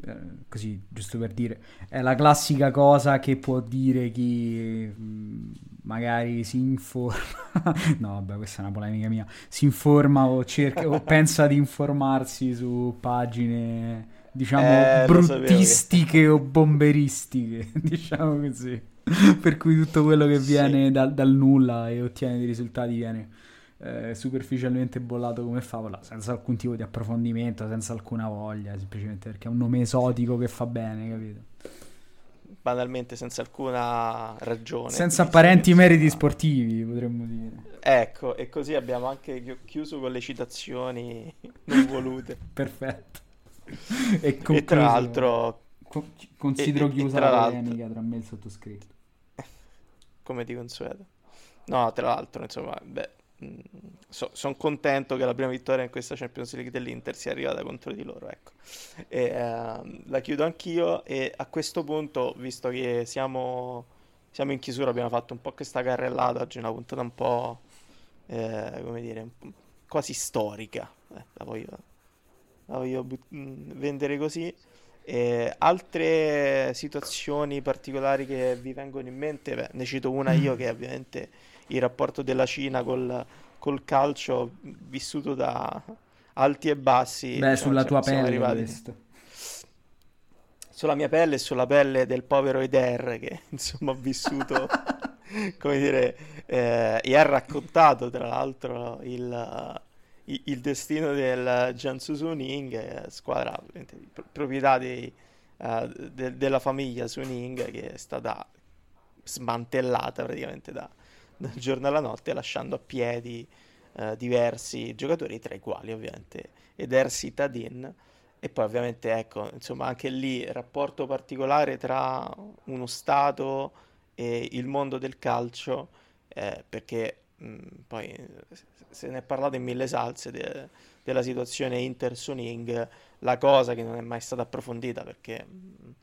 eh, così, giusto per dire, è la classica cosa che può dire chi mm, magari si informa. no, vabbè, questa è una polemica mia. Si informa o, cerca, o pensa di informarsi su pagine diciamo eh, bruttistiche o bomberistiche, diciamo così. per cui tutto quello che viene sì. da, dal nulla e ottiene dei risultati viene eh, superficialmente bollato come favola, senza alcun tipo di approfondimento, senza alcuna voglia, semplicemente perché è un nome esotico che fa bene, capito? Banalmente senza alcuna ragione. Senza apparenti meriti sportivi, potremmo dire. Ecco, e così abbiamo anche chiuso con le citazioni non volute. Perfetto e, e, tra l'altro considero e, chiusa la polemica tra me e il sottoscritto. Come di consueto. No tra l'altro insomma beh mm, so, sono contento che la prima vittoria in questa Champions League dell'Inter sia arrivata contro di loro ecco. E, uh, la chiudo anch'io e a questo punto visto che siamo, siamo in chiusura abbiamo fatto un po' questa carrellata oggi una puntata un po' eh, come dire quasi storica eh, la voglio la voglio but- mm, vendere così. E altre situazioni particolari che vi vengono in mente, beh, ne cito una io che è ovviamente il rapporto della Cina col, col calcio vissuto da alti e bassi. Beh, diciamo, sulla tua pelle sulla mia pelle e sulla pelle del povero Eder che insomma ha vissuto, come dire, eh, e ha raccontato tra l'altro il, il, destino del Jiangsu Suning, squadra proprietà di, uh, de, della famiglia Suning che è stata smantellata praticamente da, dal giorno alla notte lasciando a piedi uh, diversi giocatori tra i quali ovviamente Eder Citadin. E poi ovviamente, ecco, insomma, anche lì rapporto particolare tra uno Stato e il mondo del calcio, eh, perché poi se ne è parlato in mille salse de- della situazione Inter-Suning, la cosa che non è mai stata approfondita perché mh,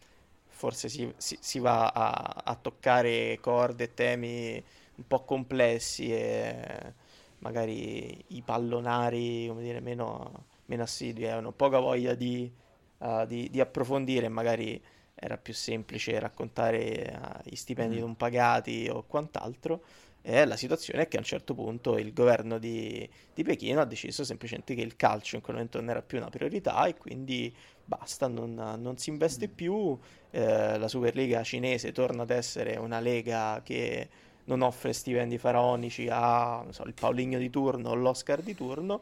forse si, si, si va a, a, toccare corde e temi un po' complessi e magari i pallonari, come dire, meno meno assidui, avevano poca voglia di, uh, di, di, approfondire, magari era più semplice raccontare uh, gli stipendi mm. non pagati o quant'altro. E la situazione è che a un certo punto il governo di, di, Pechino ha deciso semplicemente che il calcio in quel momento non era più una priorità e quindi basta, non, non si investe mm. più. Eh, la Superliga cinese torna ad essere una lega che non offre stipendi faraonici al so, Pauligno di turno o l'Oscar di turno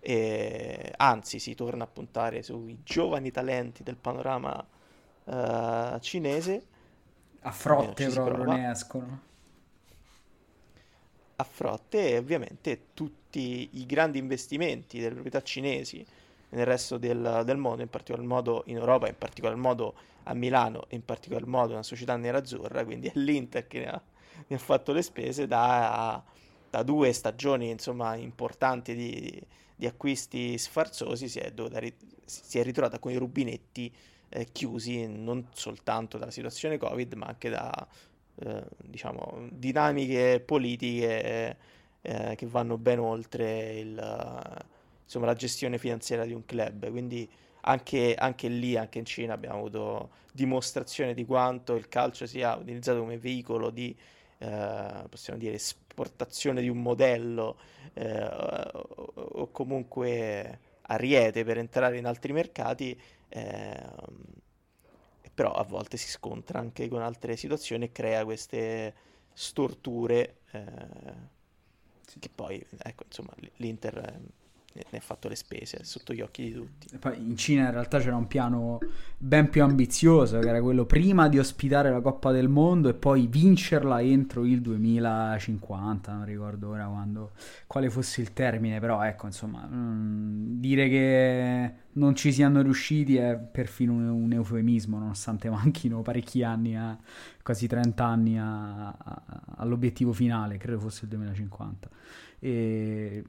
e, anzi, si torna a puntare sui giovani talenti del panorama uh, cinese. A frotte proprio ne escono. A frotte ovviamente tutti i grandi investimenti delle proprietà cinesi nel resto del, del mondo, in particolar modo in Europa, in particolar modo a Milano in particolar modo una società nerazzurra, quindi è l'Inter che ne ha, ne ha fatto le spese da, da due stagioni insomma importanti di, di acquisti sfarzosi si è, ri- si è ritrovata con i rubinetti eh, chiusi non soltanto dalla situazione Covid, ma anche da eh, diciamo, dinamiche politiche eh, che vanno ben oltre il, insomma, la gestione finanziaria di un club. Quindi anche, anche, lì, anche in Cina, abbiamo avuto dimostrazione di quanto il calcio sia utilizzato come veicolo di, eh, possiamo dire, esportazione di un modello eh, o comunque ariete per entrare in altri mercati, eh, però a volte si scontra anche con altre situazioni e crea queste storture eh, che poi, ecco, insomma, l'Inter ne ha fatto le spese sotto gli occhi di tutti. E poi in Cina in realtà c'era un piano ben più ambizioso, che era quello prima di ospitare la Coppa del Mondo e poi vincerla entro il 2050, non ricordo ora quando, quale fosse il termine, però ecco, insomma, mm, dire che non ci siano riusciti è perfino un, un, eufemismo, nonostante manchino parecchi anni, a, quasi 30 anni a, a, all'obiettivo finale, credo fosse il 2050. E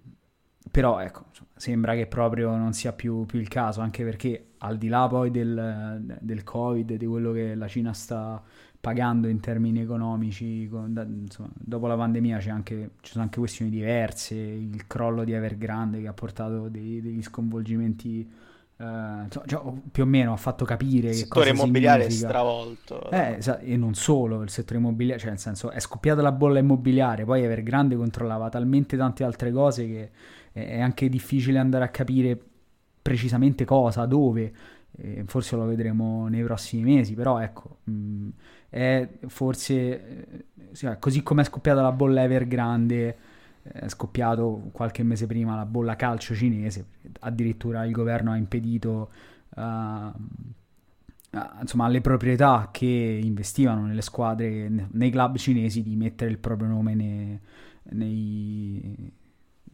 però ecco, sembra che proprio non sia più, più, il caso, anche perché al di là poi del, del Covid, di quello che la Cina sta pagando in termini economici, con, da, insomma, dopo la pandemia anche, ci sono anche questioni diverse, il crollo di Evergrande che ha portato dei, degli sconvolgimenti Uh, cioè, più o meno ha fatto capire il settore immobiliare è stravolto. Eh, e non solo il settore immobiliare cioè nel senso è scoppiata la bolla immobiliare poi Evergrande controllava talmente tante altre cose che è anche difficile andare a capire precisamente cosa, dove, eh, forse lo vedremo nei prossimi mesi, però ecco, mh, mm, è forse, eh, così come è scoppiata la bolla Evergrande, eh, è scoppiato qualche mese prima la bolla calcio cinese, addirittura il governo ha impedito... Uh, insomma, alle proprietà che investivano nelle squadre, nei club cinesi, di mettere il proprio nome nei, nei,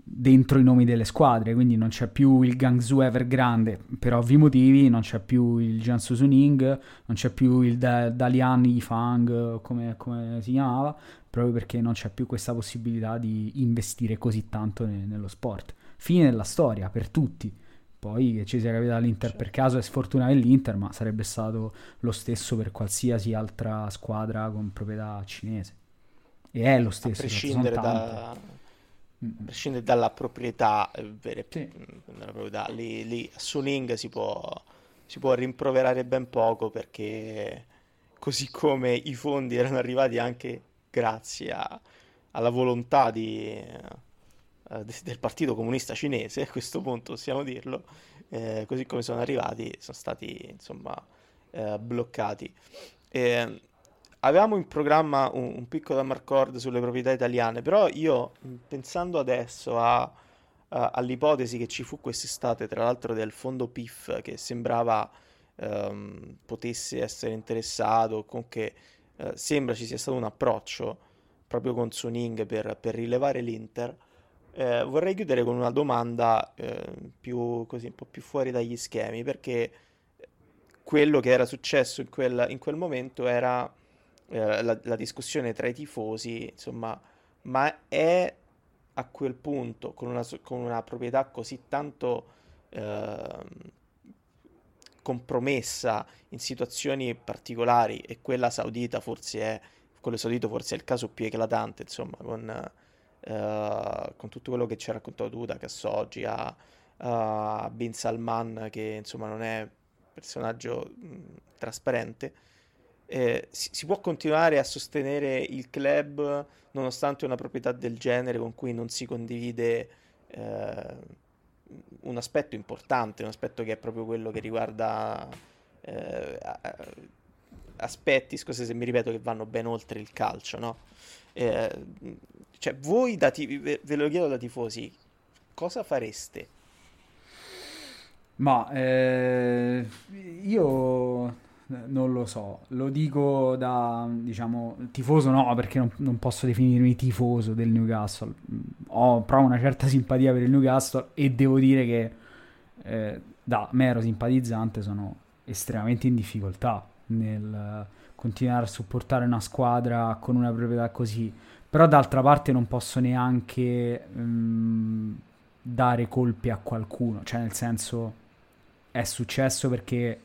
dentro i nomi delle squadre, quindi non c'è più il Gangsu Evergrande per ovvi motivi, non c'è più il Jiangsu Suning, non c'è più il da- Dalian Yifang, come, come si chiamava, proprio perché non c'è più questa possibilità di investire così tanto ne- nello sport. Fine della storia per tutti. Poi che ci sia capitato l'Inter per caso è sfortuna dell'Inter, ma sarebbe stato lo stesso per qualsiasi altra squadra con proprietà cinese. E è lo stesso. A prescindere da a prescindere dalla proprietà eh, vera e sì. dalla proprietà, lì, lì a Suning si può, si può rimproverare ben poco perché così come i fondi erano arrivati anche grazie a, alla volontà di, uh, del Partito Comunista Cinese, a questo punto possiamo dirlo, eh, così come sono arrivati, sono stati insomma eh, bloccati. E, avevamo in programma un, un piccolo Amarcord sulle proprietà italiane, però io pensando adesso a, a, all'ipotesi che ci fu quest'estate, tra l'altro del fondo PIF che sembrava ehm, potesse essere interessato, comunque eh, sembra ci sia stato un approccio proprio con Suning per, per rilevare l'Inter. Eh, vorrei chiudere con una domanda eh, più, così, un po' più fuori dagli schemi, perché quello che era successo in quel, in quel momento era eh, la, la, discussione tra i tifosi, insomma, ma è a quel punto, con una, con una proprietà così tanto eh, compromessa in situazioni particolari, e quella saudita forse è, quello saudito forse è il caso più eclatante, insomma, con, eh, con tutto quello che ci ha raccontato tu, da Cassoggi a, a Bin Salman, che insomma non è personaggio mh, trasparente, eh, si, si, può continuare a sostenere il club nonostante una proprietà del genere con cui non si condivide eh, un aspetto importante, un aspetto che è proprio quello che riguarda eh, aspetti, scusa se mi ripeto, che vanno ben oltre il calcio, no? Eh, cioè, voi, da t- ve lo chiedo da tifosi, cosa fareste? Ma eh, io non lo so, lo dico da, diciamo, tifoso no, perché non, non, posso definirmi tifoso del Newcastle. Ho, provo una certa simpatia per il Newcastle e devo dire che eh, da mero simpatizzante sono estremamente in difficoltà nel continuare a supportare una squadra con una proprietà così. Però d'altra parte non posso neanche mh, mm, dare colpi a qualcuno, cioè nel senso è successo perché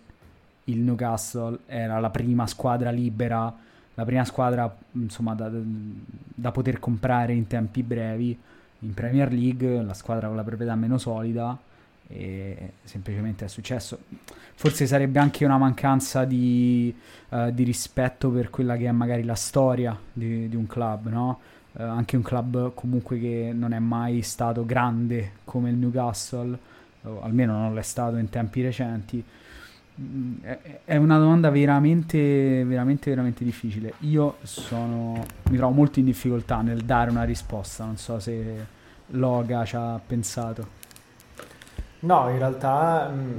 il Newcastle era la prima squadra libera, la prima squadra insomma, da, da, poter comprare in tempi brevi in Premier League, la squadra con la proprietà meno solida e semplicemente è successo. Forse sarebbe anche una mancanza di, uh, di rispetto per quella che è magari la storia di, di un club, no? Uh, anche un club comunque che non è mai stato grande come il Newcastle, o almeno non l'è stato in tempi recenti. È una domanda veramente, veramente, veramente difficile. Io sono, mi trovo molto in difficoltà nel dare una risposta. Non so se Loga ci ha pensato. No, in realtà mh, mm,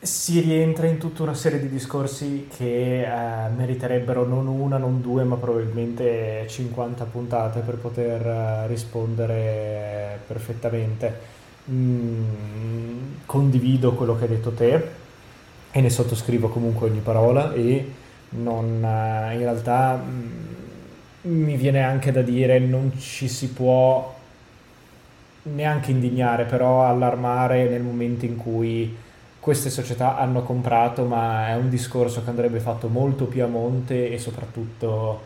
si rientra in tutta una serie di discorsi che eh, meriterebbero non una, non due, ma probabilmente 50 puntate per poter eh, rispondere perfettamente mm, condivido quello che hai detto te e ne sottoscrivo comunque ogni parola e non, uh, in realtà mh, mm, mi viene anche da dire non ci si può neanche indignare, però allarmare nel momento in cui queste società hanno comprato, ma è un discorso che andrebbe fatto molto più a monte e soprattutto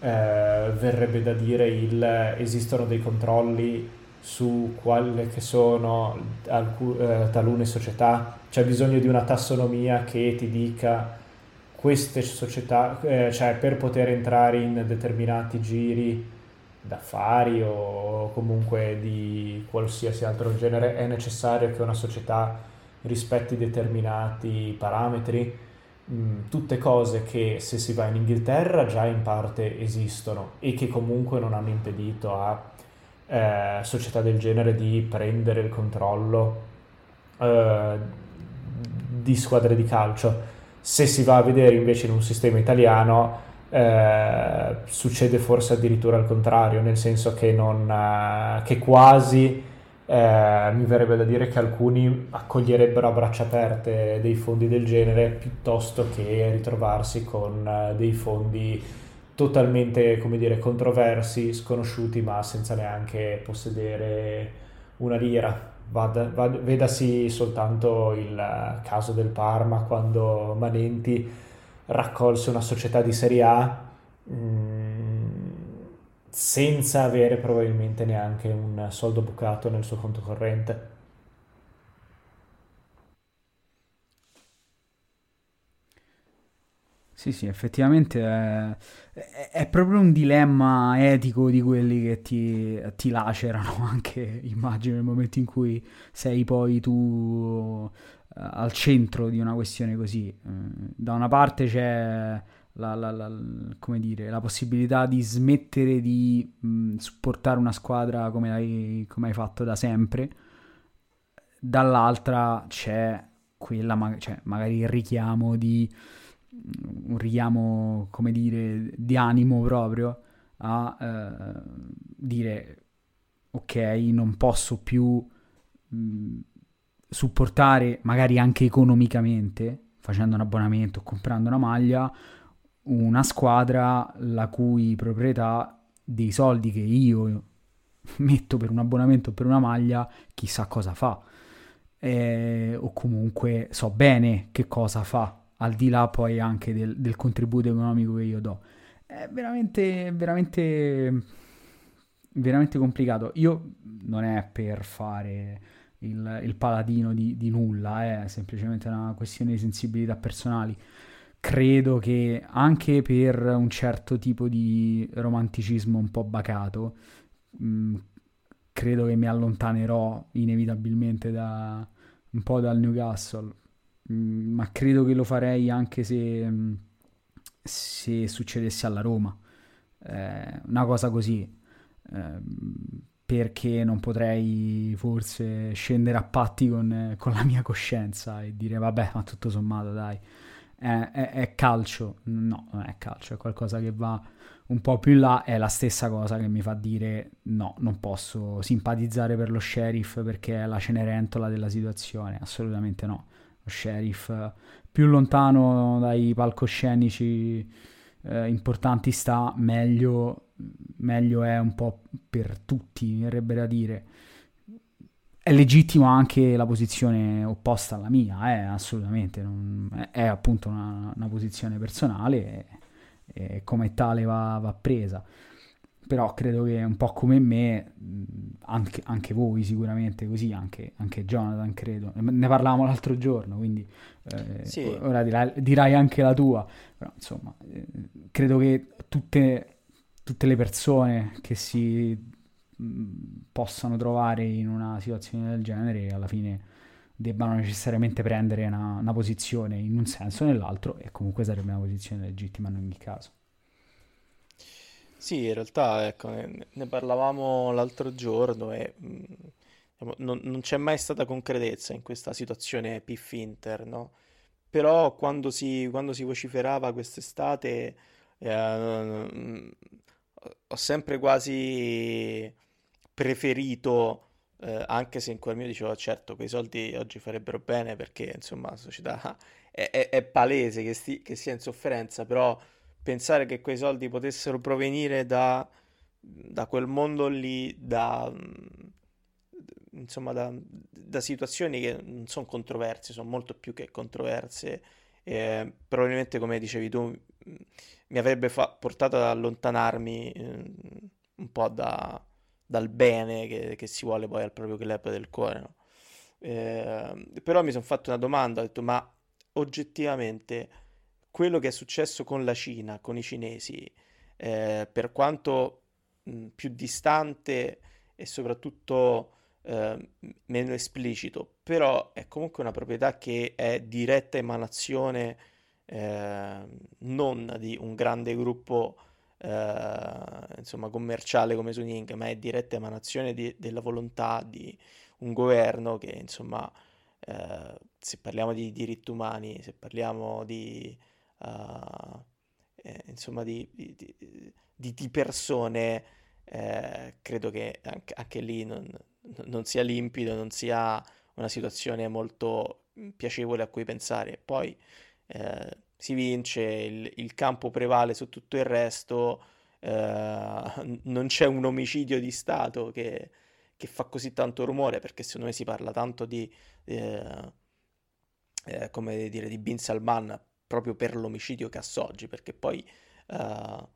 eh, verrebbe da dire il esistono dei controlli su quelle che sono alcun, eh, talune società, c'è bisogno di una tassonomia che ti dica queste società, eh, cioè per poter entrare in determinati giri d'affari o comunque di qualsiasi altro genere è necessario che una società rispetti determinati parametri, mm, tutte cose che se si va in Inghilterra già in parte esistono e che comunque non hanno impedito a eh, società del genere di prendere il controllo eh, di squadre di calcio. Se si va a vedere invece in un sistema italiano eh, succede forse addirittura il contrario, nel senso che, non, eh, che quasi eh, mi verrebbe da dire che alcuni accoglierebbero a braccia aperte dei fondi del genere piuttosto che ritrovarsi con eh, dei fondi totalmente, come dire, controversi, sconosciuti, ma senza neanche possedere una lira. Vada, vada, vedasi soltanto il caso del Parma quando Manenti raccolse una società di Serie A mh, mm, senza avere probabilmente neanche un soldo bucato nel suo conto corrente. Sì, sì, effettivamente è, è- è proprio un dilemma etico di quelli che ti, ti lacerano anche, immagino, nel momento in cui sei poi tu eh, al centro di una questione così. Eh, Da una parte c'è la, la- la- dire, la possibilità di smettere di mh, supportare una squadra come hai, come hai fatto da sempre, dall'altra c'è quella, cioè, magari il richiamo di un richiamo, come dire, di animo proprio a eh, dire ok, non posso più mh, supportare, magari anche economicamente, facendo un abbonamento o comprando una maglia, una squadra la cui proprietà dei soldi che io metto per un abbonamento o per una maglia, chissà cosa fa. Eh, o comunque so bene che cosa fa al di là poi anche del, del contributo economico che io do. È veramente, veramente, veramente complicato. Io non è per fare il, il paladino di, di nulla, è semplicemente una questione di sensibilità personali. Credo che anche per un certo tipo di romanticismo un po' bacato, mh, credo che mi allontanerò inevitabilmente da, un po' dal Newcastle Mm, ma credo che lo farei anche se, mm, se succedesse alla Roma. Eh, una cosa così, eh, perché non potrei forse scendere a patti con, con, la mia coscienza e dire vabbè, ma tutto sommato dai, è, è, è calcio. No, non è calcio, è qualcosa che va un po' più in là, è la stessa cosa che mi fa dire no, non posso simpatizzare per lo sheriff perché è la cenerentola della situazione, assolutamente no lo sheriff più lontano dai palcoscenici eh, importanti sta, meglio, meglio è un po' per tutti, mi verrebbe da dire. È legittima anche la posizione opposta alla mia, eh, assolutamente, non, è, è, appunto una, una posizione personale e, e come tale va, va presa però credo che un po' come me, anche, anche voi sicuramente così, anche, anche, Jonathan credo, ne parlavamo l'altro giorno, quindi eh, sì. ora dirai, dirai, anche la tua, però insomma, eh, credo che tutte, tutte, le persone che si mh, possano trovare in una situazione del genere alla fine debbano necessariamente prendere una, una posizione in un senso o nell'altro e comunque sarebbe una posizione legittima in ogni caso. Sì, in realtà ecco, ne, parlavamo l'altro giorno e mh, diciamo, non, non c'è mai stata concretezza in questa situazione PIF-Inter, no? Però quando si, quando si vociferava quest'estate eh, ho sempre quasi preferito, eh, anche se in quel mio dicevo certo quei soldi oggi farebbero bene perché insomma la società è, è- è palese che, sti- che sia in sofferenza, però pensare che quei soldi potessero provenire da, da quel mondo lì, da, insomma, da, da, situazioni che non sono controverse, sono molto più che controverse. Eh, probabilmente, come dicevi tu, mi avrebbe fa- portato ad allontanarmi eh, un po' da, dal bene che, che, si vuole poi al proprio club del cuore. No? Eh, però mi sono fatto una domanda, ho detto, ma oggettivamente quello che è successo con la Cina, con i cinesi, eh, per quanto mh, più distante e soprattutto eh, meno esplicito, però è comunque una proprietà che è diretta emanazione eh, non di un grande gruppo eh, insomma, commerciale come Suning, ma è diretta emanazione di, della volontà di un governo che insomma eh, se parliamo di diritti umani, se parliamo di uh, eh, insomma di, di, di, di persone, eh, credo che anche, anche lì non, non, sia limpido, non sia una situazione molto piacevole a cui pensare. Poi eh, si vince, il, il, campo prevale su tutto il resto, eh, non c'è un omicidio di Stato che, che, fa così tanto rumore, perché secondo me si parla tanto di... Eh, eh, come dire, di Bin Salman proprio per l'omicidio Cassoggi, perché poi uh,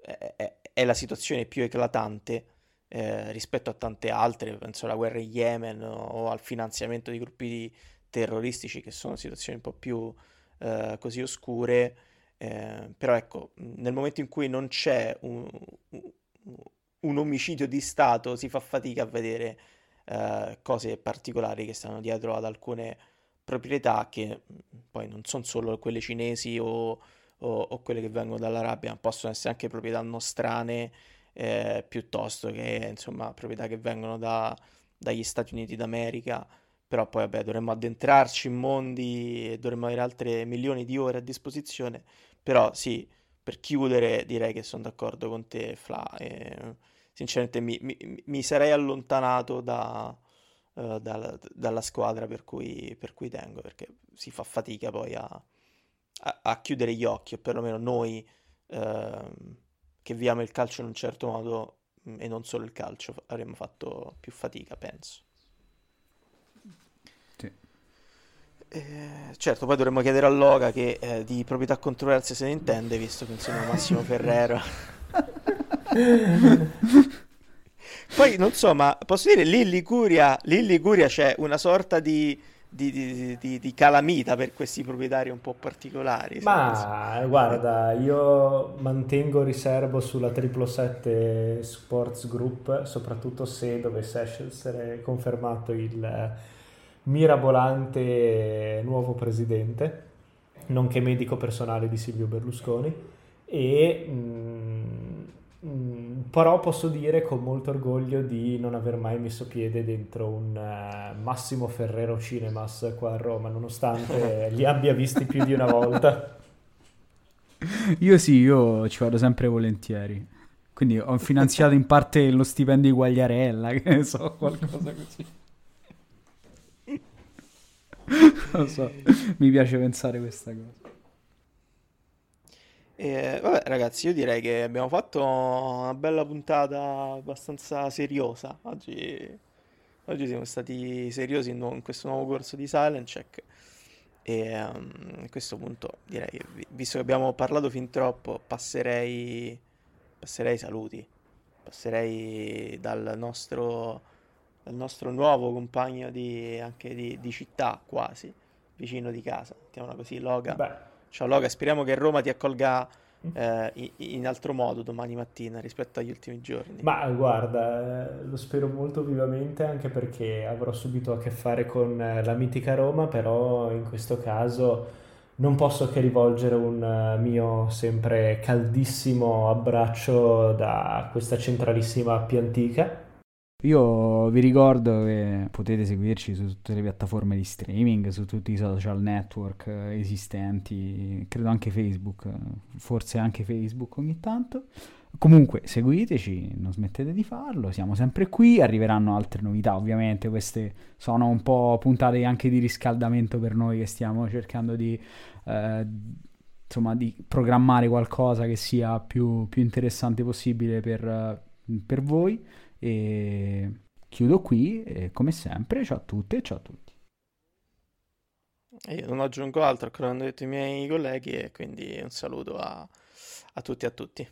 è, è, la situazione più eclatante eh, rispetto a tante altre, penso alla guerra in Yemen o al finanziamento di gruppi terroristici che sono situazioni un po' più uh, così oscure. Eh, però ecco, nel momento in cui non c'è un, un omicidio di Stato, si fa fatica a vedere eh, cose particolari che stanno dietro ad alcune proprietà che poi non sono solo quelle cinesi o, o, o quelle che vengono dall'Arabia, possono essere anche proprietà nostrane eh, piuttosto che insomma proprietà che vengono da, dagli Stati Uniti d'America. Però poi vabbè, dovremmo addentrarci in mondi e dovremmo avere altre milioni di ore a disposizione. Però sì, per chiudere direi che sono d'accordo con te, Fla. E, sinceramente mi, mi, mi, sarei allontanato da, uh, dalla, dalla, squadra per cui, per cui, tengo, perché si fa fatica poi a, a, a chiudere gli occhi, o perlomeno noi uh, che viviamo il calcio in un certo modo, e non solo il calcio, avremmo fatto più fatica, penso. Eh, certo, poi dovremmo chiedere a Loga che eh, di proprietà controverse se ne intende, visto che insomma Massimo Ferrero. poi non so, ma posso dire lì in Liguria, lì in Liguria c'è una sorta di, di, di, di, calamita per questi proprietari un po' particolari. Ma guarda, io mantengo riservo sulla 777 Sports Group, soprattutto se dovesse essere confermato il mirabolante nuovo presidente, nonché medico personale di Silvio Berlusconi, e mh, mm, però posso dire con molto orgoglio di non aver mai messo piede dentro un uh, Massimo Ferrero Cinemas qua a Roma, nonostante li abbia visti più di una volta. Io sì, io ci vado sempre volentieri. Quindi ho finanziato in parte lo stipendio di Guagliarella, che ne so, qualcosa così. non so, mi piace pensare questa cosa. E, vabbè, ragazzi, io direi che abbiamo fatto una bella puntata abbastanza seriosa. Oggi, oggi siamo stati seriosi in, in, questo nuovo corso di Silent Check. E um, a questo punto direi, visto che abbiamo parlato fin troppo, passerei, passerei saluti. Passerei dal nostro il nostro nuovo compagno di, anche di, di, città, quasi, vicino di casa. Mettiamola così, Loga. Beh. Ciao Loga, speriamo che Roma ti accolga mm. eh, in altro modo domani mattina rispetto agli ultimi giorni. Ma guarda, eh, lo spero molto vivamente anche perché avrò subito a che fare con eh, la mitica Roma, però in questo caso non posso che rivolgere un eh, mio sempre caldissimo abbraccio da questa centralissima più antica io vi ricordo che potete seguirci su tutte le piattaforme di streaming, su tutti i social network esistenti, credo anche Facebook, forse anche Facebook ogni tanto. Comunque seguiteci, non smettete di farlo, siamo sempre qui, arriveranno altre novità ovviamente, queste sono un po' puntate anche di riscaldamento per noi che stiamo cercando di, eh, insomma, di programmare qualcosa che sia più, più interessante possibile per, per voi e chiudo qui e come sempre ciao a tutte e ciao a tutti. Io non aggiungo altro che hanno detto i miei colleghi e quindi un saluto a, a tutti e a tutti.